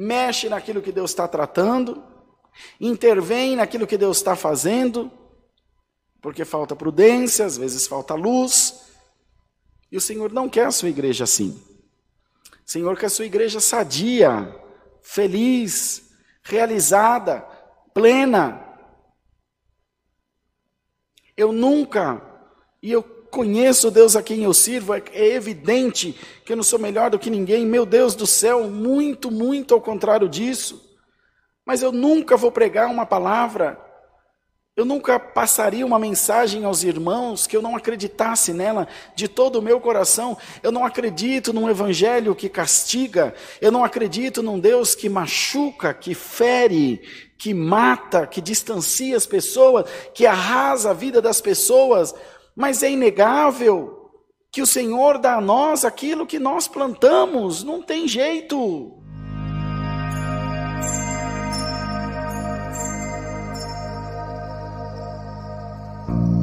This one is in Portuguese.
mexe naquilo que Deus está tratando, intervém naquilo que Deus está fazendo, porque falta prudência, às vezes falta luz, e o Senhor não quer a sua igreja assim. O Senhor quer a sua igreja sadia, feliz, realizada, plena. Eu nunca, e eu conheço Deus a quem eu sirvo, é, é evidente que eu não sou melhor do que ninguém, meu Deus do céu, muito, muito ao contrário disso. Mas eu nunca vou pregar uma palavra, eu nunca passaria uma mensagem aos irmãos que eu não acreditasse nela de todo o meu coração. Eu não acredito num evangelho que castiga, eu não acredito num Deus que machuca, que fere, que mata, que distancia as pessoas, que arrasa a vida das pessoas mas é inegável que o Senhor dá a nós aquilo que nós plantamos, não tem jeito. thank